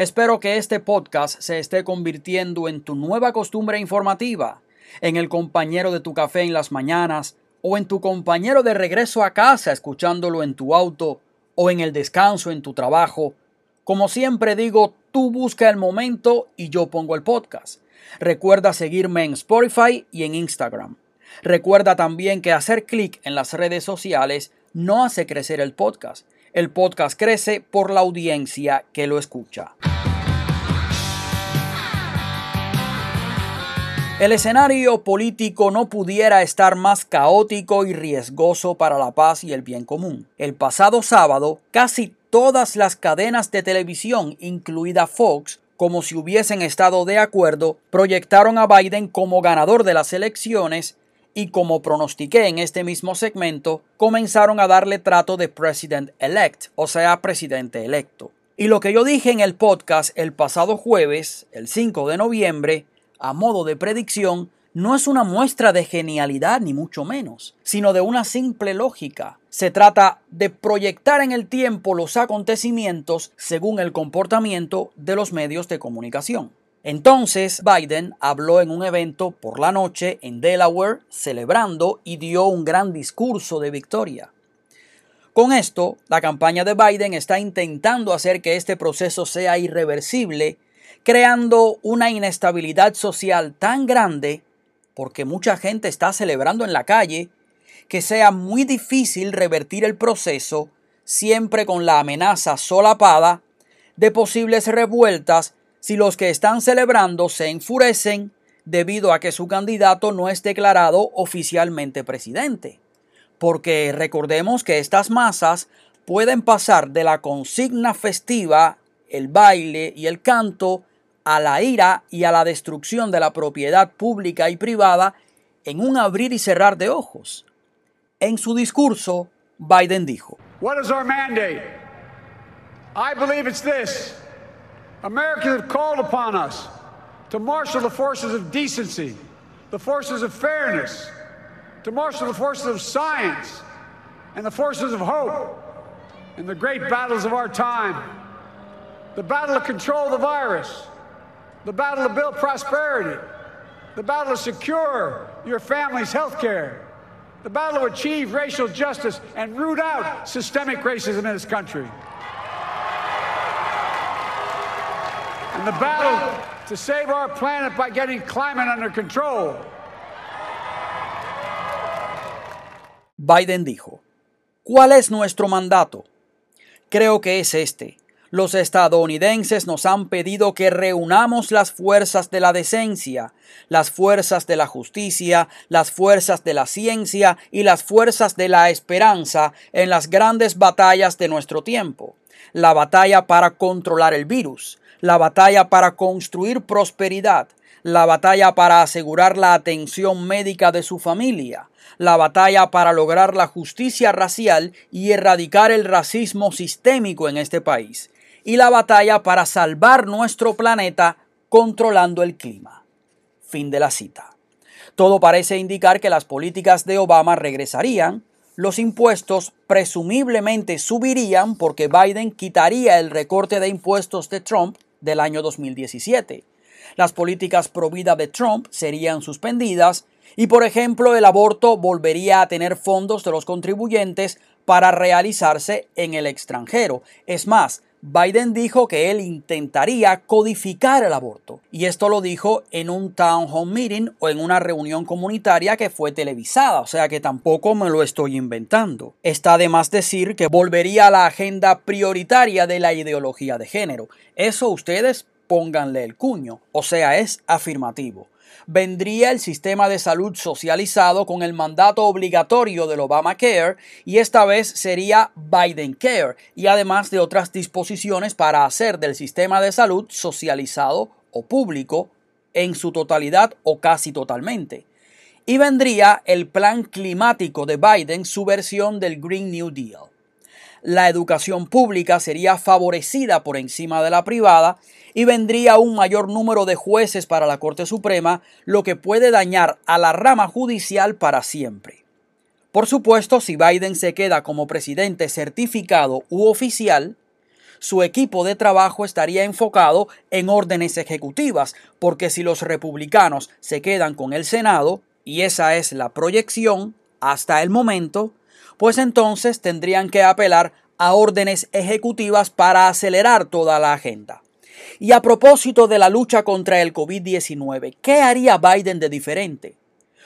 Espero que este podcast se esté convirtiendo en tu nueva costumbre informativa, en el compañero de tu café en las mañanas, o en tu compañero de regreso a casa escuchándolo en tu auto, o en el descanso en tu trabajo. Como siempre digo, tú busca el momento y yo pongo el podcast. Recuerda seguirme en Spotify y en Instagram. Recuerda también que hacer clic en las redes sociales no hace crecer el podcast. El podcast crece por la audiencia que lo escucha. El escenario político no pudiera estar más caótico y riesgoso para la paz y el bien común. El pasado sábado, casi todas las cadenas de televisión, incluida Fox, como si hubiesen estado de acuerdo, proyectaron a Biden como ganador de las elecciones y como pronostiqué en este mismo segmento, comenzaron a darle trato de President Elect, o sea, presidente electo. Y lo que yo dije en el podcast el pasado jueves, el 5 de noviembre, a modo de predicción, no es una muestra de genialidad ni mucho menos, sino de una simple lógica. Se trata de proyectar en el tiempo los acontecimientos según el comportamiento de los medios de comunicación. Entonces Biden habló en un evento por la noche en Delaware celebrando y dio un gran discurso de victoria. Con esto, la campaña de Biden está intentando hacer que este proceso sea irreversible creando una inestabilidad social tan grande, porque mucha gente está celebrando en la calle, que sea muy difícil revertir el proceso, siempre con la amenaza solapada de posibles revueltas si los que están celebrando se enfurecen debido a que su candidato no es declarado oficialmente presidente. Porque recordemos que estas masas pueden pasar de la consigna festiva, el baile y el canto a la ira y a la destrucción de la propiedad pública y privada en un abrir y cerrar de ojos. En su discurso, Biden dijo: What is our mandate? I believe it's this. Americans have called upon us to marshal the forces of decency, the forces of fairness, to marshal the forces of science and the forces of hope in the great battles of our time. The battle to control the virus, the battle to build prosperity, the battle to secure your family's health care, the battle to achieve racial justice and root out systemic racism in this country. The battle to save our planet by getting climate under control. Biden dijo, ¿cuál es nuestro mandato? Creo que es este los estadounidenses nos han pedido que reunamos las fuerzas de la decencia, las fuerzas de la justicia, las fuerzas de la ciencia y las fuerzas de la esperanza en las grandes batallas de nuestro tiempo. La batalla para controlar el virus, la batalla para construir prosperidad, la batalla para asegurar la atención médica de su familia, la batalla para lograr la justicia racial y erradicar el racismo sistémico en este país, y la batalla para salvar nuestro planeta controlando el clima. Fin de la cita. Todo parece indicar que las políticas de Obama regresarían, los impuestos presumiblemente subirían porque Biden quitaría el recorte de impuestos de Trump del año 2017. Las políticas pro vida de Trump serían suspendidas y, por ejemplo, el aborto volvería a tener fondos de los contribuyentes para realizarse en el extranjero. Es más, Biden dijo que él intentaría codificar el aborto. Y esto lo dijo en un town hall meeting o en una reunión comunitaria que fue televisada, o sea que tampoco me lo estoy inventando. Está de más decir que volvería a la agenda prioritaria de la ideología de género. Eso ustedes pónganle el cuño, o sea, es afirmativo vendría el sistema de salud socializado con el mandato obligatorio del Obamacare y esta vez sería Biden Care y además de otras disposiciones para hacer del sistema de salud socializado o público en su totalidad o casi totalmente. Y vendría el plan climático de Biden, su versión del Green New Deal. La educación pública sería favorecida por encima de la privada y vendría un mayor número de jueces para la Corte Suprema, lo que puede dañar a la rama judicial para siempre. Por supuesto, si Biden se queda como presidente certificado u oficial, su equipo de trabajo estaría enfocado en órdenes ejecutivas, porque si los republicanos se quedan con el Senado, y esa es la proyección hasta el momento, pues entonces tendrían que apelar a órdenes ejecutivas para acelerar toda la agenda. Y a propósito de la lucha contra el COVID-19, ¿qué haría Biden de diferente?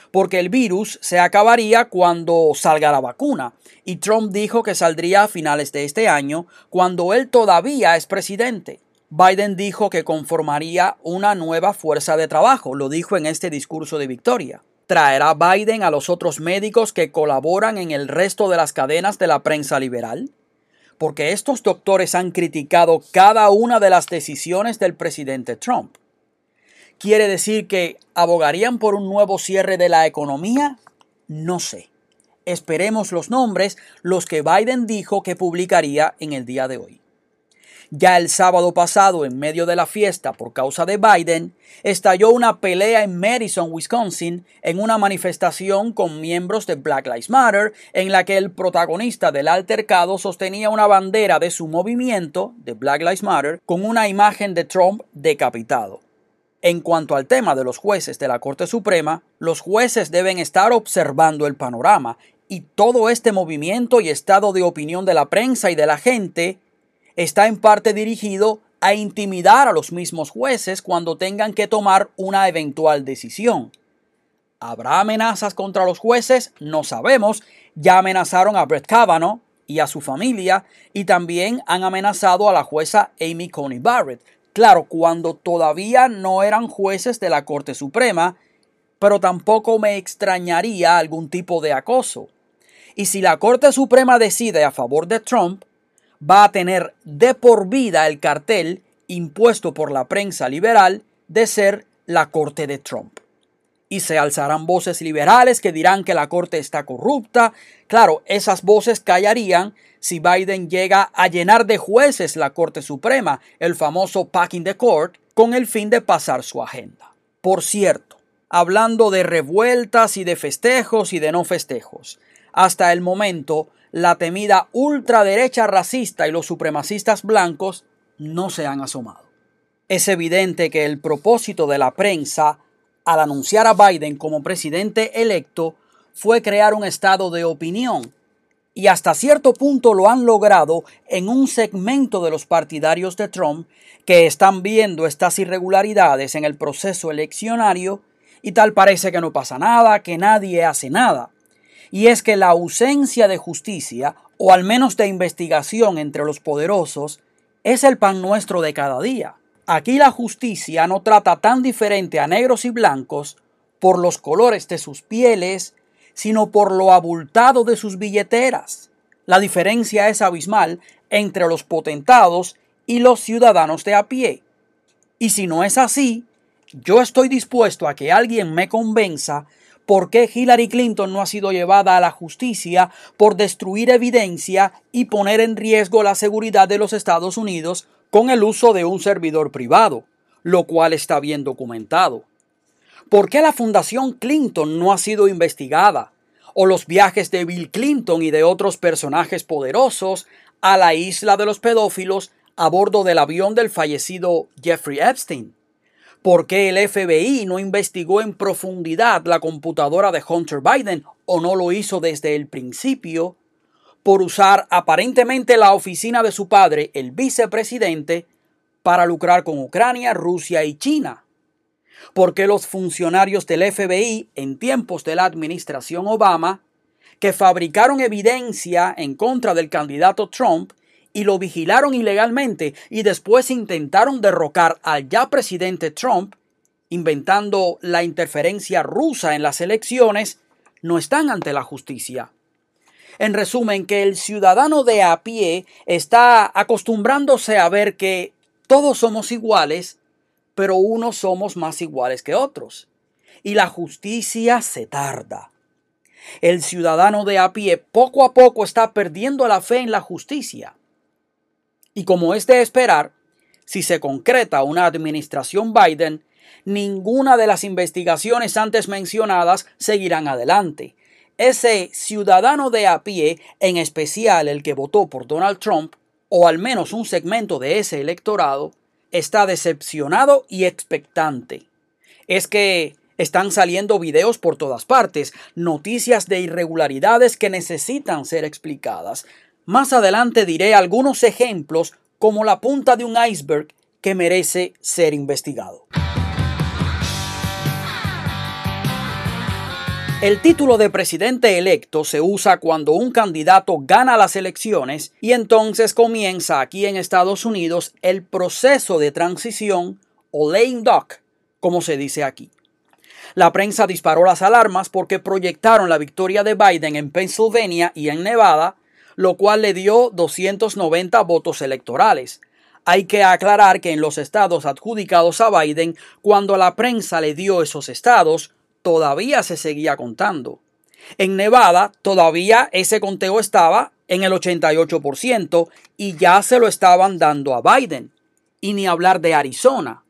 Porque el virus se acabaría cuando salga la vacuna, y Trump dijo que saldría a finales de este año, cuando él todavía es presidente. Biden dijo que conformaría una nueva fuerza de trabajo, lo dijo en este discurso de victoria. ¿Traerá Biden a los otros médicos que colaboran en el resto de las cadenas de la prensa liberal? porque estos doctores han criticado cada una de las decisiones del presidente Trump. ¿Quiere decir que abogarían por un nuevo cierre de la economía? No sé. Esperemos los nombres, los que Biden dijo que publicaría en el día de hoy. Ya el sábado pasado, en medio de la fiesta por causa de Biden, estalló una pelea en Madison, Wisconsin, en una manifestación con miembros de Black Lives Matter, en la que el protagonista del altercado sostenía una bandera de su movimiento, de Black Lives Matter, con una imagen de Trump decapitado. En cuanto al tema de los jueces de la Corte Suprema, los jueces deben estar observando el panorama y todo este movimiento y estado de opinión de la prensa y de la gente está en parte dirigido a intimidar a los mismos jueces cuando tengan que tomar una eventual decisión. ¿Habrá amenazas contra los jueces? No sabemos. Ya amenazaron a Brett Kavanaugh y a su familia y también han amenazado a la jueza Amy Coney Barrett. Claro, cuando todavía no eran jueces de la Corte Suprema, pero tampoco me extrañaría algún tipo de acoso. Y si la Corte Suprema decide a favor de Trump, va a tener de por vida el cartel impuesto por la prensa liberal de ser la corte de Trump. Y se alzarán voces liberales que dirán que la corte está corrupta. Claro, esas voces callarían si Biden llega a llenar de jueces la Corte Suprema, el famoso packing the court, con el fin de pasar su agenda. Por cierto, hablando de revueltas y de festejos y de no festejos, hasta el momento la temida ultraderecha racista y los supremacistas blancos no se han asomado. Es evidente que el propósito de la prensa al anunciar a Biden como presidente electo fue crear un estado de opinión y hasta cierto punto lo han logrado en un segmento de los partidarios de Trump que están viendo estas irregularidades en el proceso eleccionario y tal parece que no pasa nada, que nadie hace nada y es que la ausencia de justicia, o al menos de investigación entre los poderosos, es el pan nuestro de cada día. Aquí la justicia no trata tan diferente a negros y blancos por los colores de sus pieles, sino por lo abultado de sus billeteras. La diferencia es abismal entre los potentados y los ciudadanos de a pie. Y si no es así, yo estoy dispuesto a que alguien me convenza por qué Hillary Clinton no ha sido llevada a la justicia por destruir evidencia y poner en riesgo la seguridad de los Estados Unidos con el uso de un servidor privado, lo cual está bien documentado. ¿Por qué la Fundación Clinton no ha sido investigada? ¿O los viajes de Bill Clinton y de otros personajes poderosos a la isla de los pedófilos a bordo del avión del fallecido Jeffrey Epstein? ¿Por qué el FBI no investigó en profundidad la computadora de Hunter Biden o no lo hizo desde el principio? Por usar aparentemente la oficina de su padre, el vicepresidente, para lucrar con Ucrania, Rusia y China. ¿Por qué los funcionarios del FBI en tiempos de la administración Obama, que fabricaron evidencia en contra del candidato Trump y lo vigilaron ilegalmente y después intentaron derrocar al ya presidente Trump, inventando la interferencia rusa en las elecciones, no están ante la justicia. En resumen, que el ciudadano de a pie está acostumbrándose a ver que todos somos iguales, pero unos somos más iguales que otros. Y la justicia se tarda. El ciudadano de a pie poco a poco está perdiendo la fe en la justicia. Y como es de esperar, si se concreta una administración Biden, ninguna de las investigaciones antes mencionadas seguirán adelante. Ese ciudadano de a pie, en especial el que votó por Donald Trump, o al menos un segmento de ese electorado, está decepcionado y expectante. Es que están saliendo videos por todas partes, noticias de irregularidades que necesitan ser explicadas. Más adelante diré algunos ejemplos como la punta de un iceberg que merece ser investigado. El título de presidente electo se usa cuando un candidato gana las elecciones y entonces comienza aquí en Estados Unidos el proceso de transición o lame duck, como se dice aquí. La prensa disparó las alarmas porque proyectaron la victoria de Biden en Pennsylvania y en Nevada, lo cual le dio 290 votos electorales. Hay que aclarar que en los estados adjudicados a Biden, cuando la prensa le dio esos estados, todavía se seguía contando. En Nevada todavía ese conteo estaba en el 88% y ya se lo estaban dando a Biden. Y ni hablar de Arizona.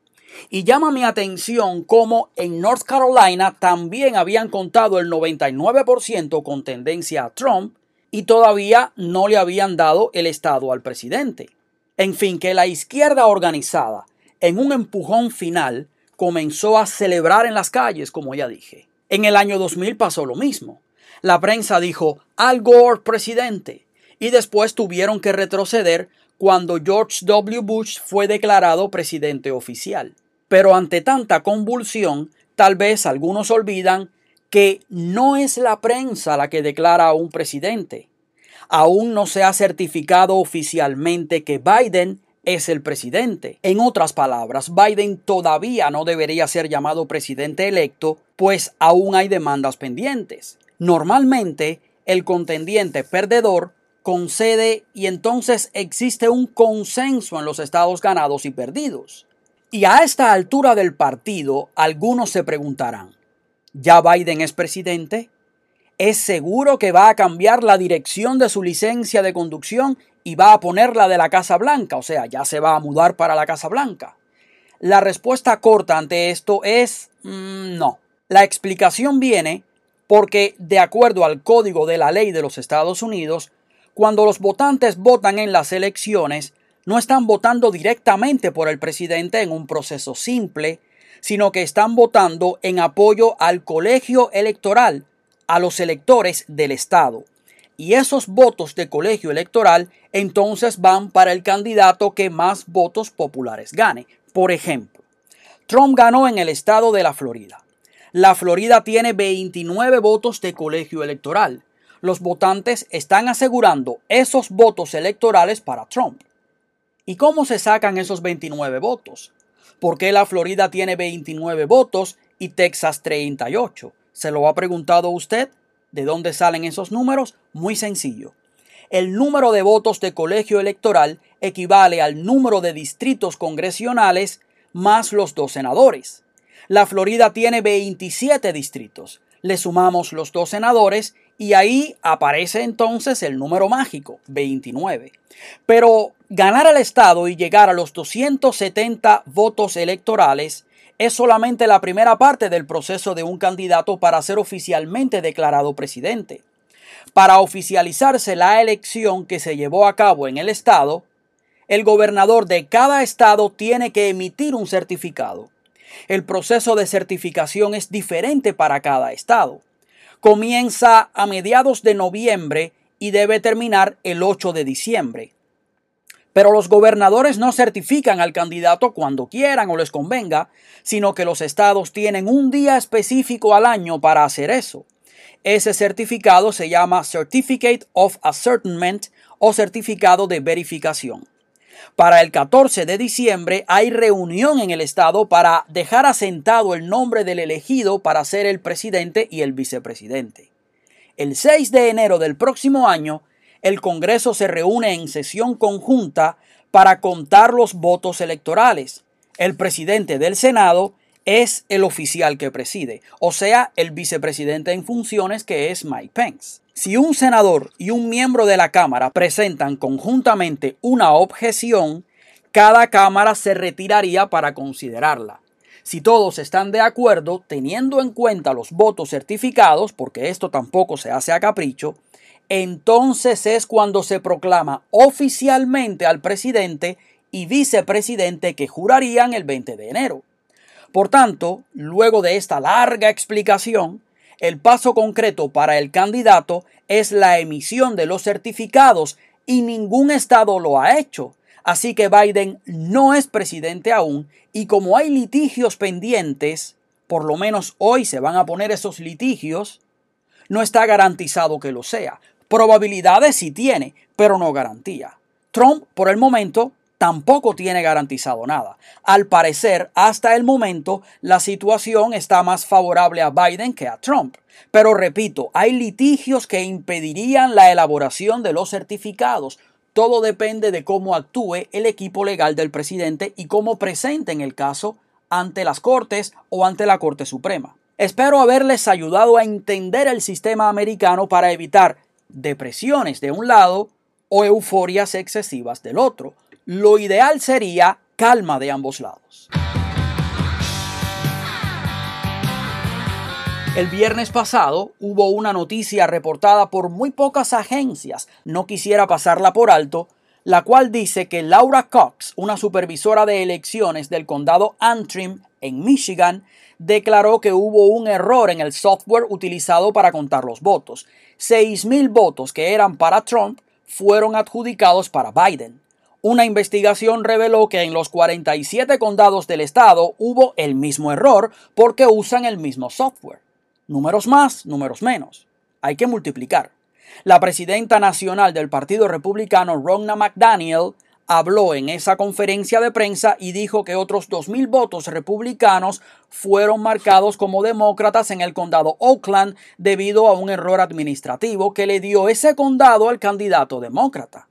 Y llama mi atención cómo en North Carolina también habían contado el 99% con tendencia a Trump y todavía no le habían dado el estado al presidente. En fin, que la izquierda organizada, en un empujón final, comenzó a celebrar en las calles, como ya dije. En el año 2000 pasó lo mismo. La prensa dijo Al Gore presidente y después tuvieron que retroceder cuando George W. Bush fue declarado presidente oficial. Pero ante tanta convulsión, tal vez algunos olvidan que no es la prensa la que declara a un presidente. Aún no se ha certificado oficialmente que Biden es el presidente. En otras palabras, Biden todavía no debería ser llamado presidente electo, pues aún hay demandas pendientes. Normalmente, el contendiente perdedor concede y entonces existe un consenso en los estados ganados y perdidos. Y a esta altura del partido, algunos se preguntarán, ¿ya Biden es presidente? ¿Es seguro que va a cambiar la dirección de su licencia de conducción y va a ponerla de la Casa Blanca, o sea, ya se va a mudar para la Casa Blanca. La respuesta corta ante esto es mm, no. La explicación viene porque, de acuerdo al código de la ley de los Estados Unidos, cuando los votantes votan en las elecciones, no están votando directamente por el presidente en un proceso simple, sino que están votando en apoyo al colegio electoral, a los electores del Estado y esos votos de colegio electoral entonces van para el candidato que más votos populares gane. Por ejemplo, Trump ganó en el estado de la Florida. La Florida tiene 29 votos de colegio electoral. Los votantes están asegurando esos votos electorales para Trump. ¿Y cómo se sacan esos 29 votos? ¿Por qué la Florida tiene 29 votos y Texas 38? ¿Se lo ha preguntado usted? ¿De dónde salen esos números? Muy sencillo. El número de votos de colegio electoral equivale al número de distritos congresionales más los dos senadores. La Florida tiene 27 distritos. Le sumamos los dos senadores y ahí aparece entonces el número mágico, 29. Pero ganar al Estado y llegar a los 270 votos electorales es solamente la primera parte del proceso de un candidato para ser oficialmente declarado presidente. Para oficializarse la elección que se llevó a cabo en el estado, el gobernador de cada estado tiene que emitir un certificado. El proceso de certificación es diferente para cada estado. Comienza a mediados de noviembre y debe terminar el 8 de diciembre. Pero los gobernadores no certifican al candidato cuando quieran o les convenga, sino que los estados tienen un día específico al año para hacer eso. Ese certificado se llama Certificate of Ascertainment o certificado de verificación. Para el 14 de diciembre hay reunión en el estado para dejar asentado el nombre del elegido para ser el presidente y el vicepresidente. El 6 de enero del próximo año el Congreso se reúne en sesión conjunta para contar los votos electorales. El presidente del Senado es el oficial que preside, o sea, el vicepresidente en funciones que es Mike Pence. Si un senador y un miembro de la Cámara presentan conjuntamente una objeción, cada Cámara se retiraría para considerarla. Si todos están de acuerdo, teniendo en cuenta los votos certificados, porque esto tampoco se hace a capricho, entonces es cuando se proclama oficialmente al presidente y vicepresidente que jurarían el 20 de enero. Por tanto, luego de esta larga explicación, el paso concreto para el candidato es la emisión de los certificados y ningún estado lo ha hecho. Así que Biden no es presidente aún y como hay litigios pendientes, por lo menos hoy se van a poner esos litigios, no está garantizado que lo sea. Probabilidades sí tiene, pero no garantía. Trump, por el momento, tampoco tiene garantizado nada. Al parecer, hasta el momento, la situación está más favorable a Biden que a Trump. Pero repito, hay litigios que impedirían la elaboración de los certificados. Todo depende de cómo actúe el equipo legal del presidente y cómo presenten el caso ante las Cortes o ante la Corte Suprema. Espero haberles ayudado a entender el sistema americano para evitar depresiones de un lado o euforias excesivas del otro. Lo ideal sería calma de ambos lados. El viernes pasado hubo una noticia reportada por muy pocas agencias, no quisiera pasarla por alto, la cual dice que Laura Cox, una supervisora de elecciones del condado Antrim en Michigan, declaró que hubo un error en el software utilizado para contar los votos. 6.000 votos que eran para Trump fueron adjudicados para Biden. Una investigación reveló que en los 47 condados del estado hubo el mismo error porque usan el mismo software. Números más, números menos. Hay que multiplicar. La presidenta nacional del Partido Republicano, Ronna McDaniel, habló en esa conferencia de prensa y dijo que otros 2.000 votos republicanos fueron marcados como demócratas en el condado Oakland debido a un error administrativo que le dio ese condado al candidato demócrata.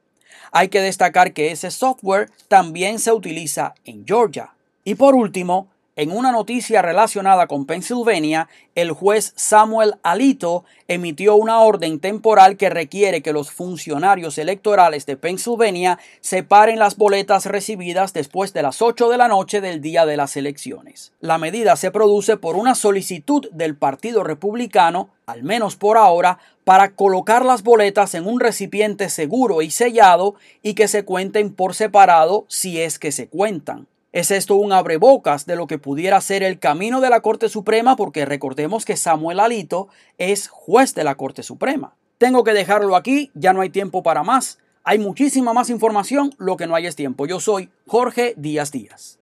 Hay que destacar que ese software también se utiliza en Georgia. Y por último, en una noticia relacionada con Pennsylvania, el juez Samuel Alito emitió una orden temporal que requiere que los funcionarios electorales de Pennsylvania separen las boletas recibidas después de las 8 de la noche del día de las elecciones. La medida se produce por una solicitud del Partido Republicano, al menos por ahora, para colocar las boletas en un recipiente seguro y sellado y que se cuenten por separado si es que se cuentan. ¿Es esto un abrebocas de lo que pudiera ser el camino de la Corte Suprema? Porque recordemos que Samuel Alito es juez de la Corte Suprema. Tengo que dejarlo aquí, ya no hay tiempo para más. Hay muchísima más información, lo que no hay es tiempo. Yo soy Jorge Díaz Díaz.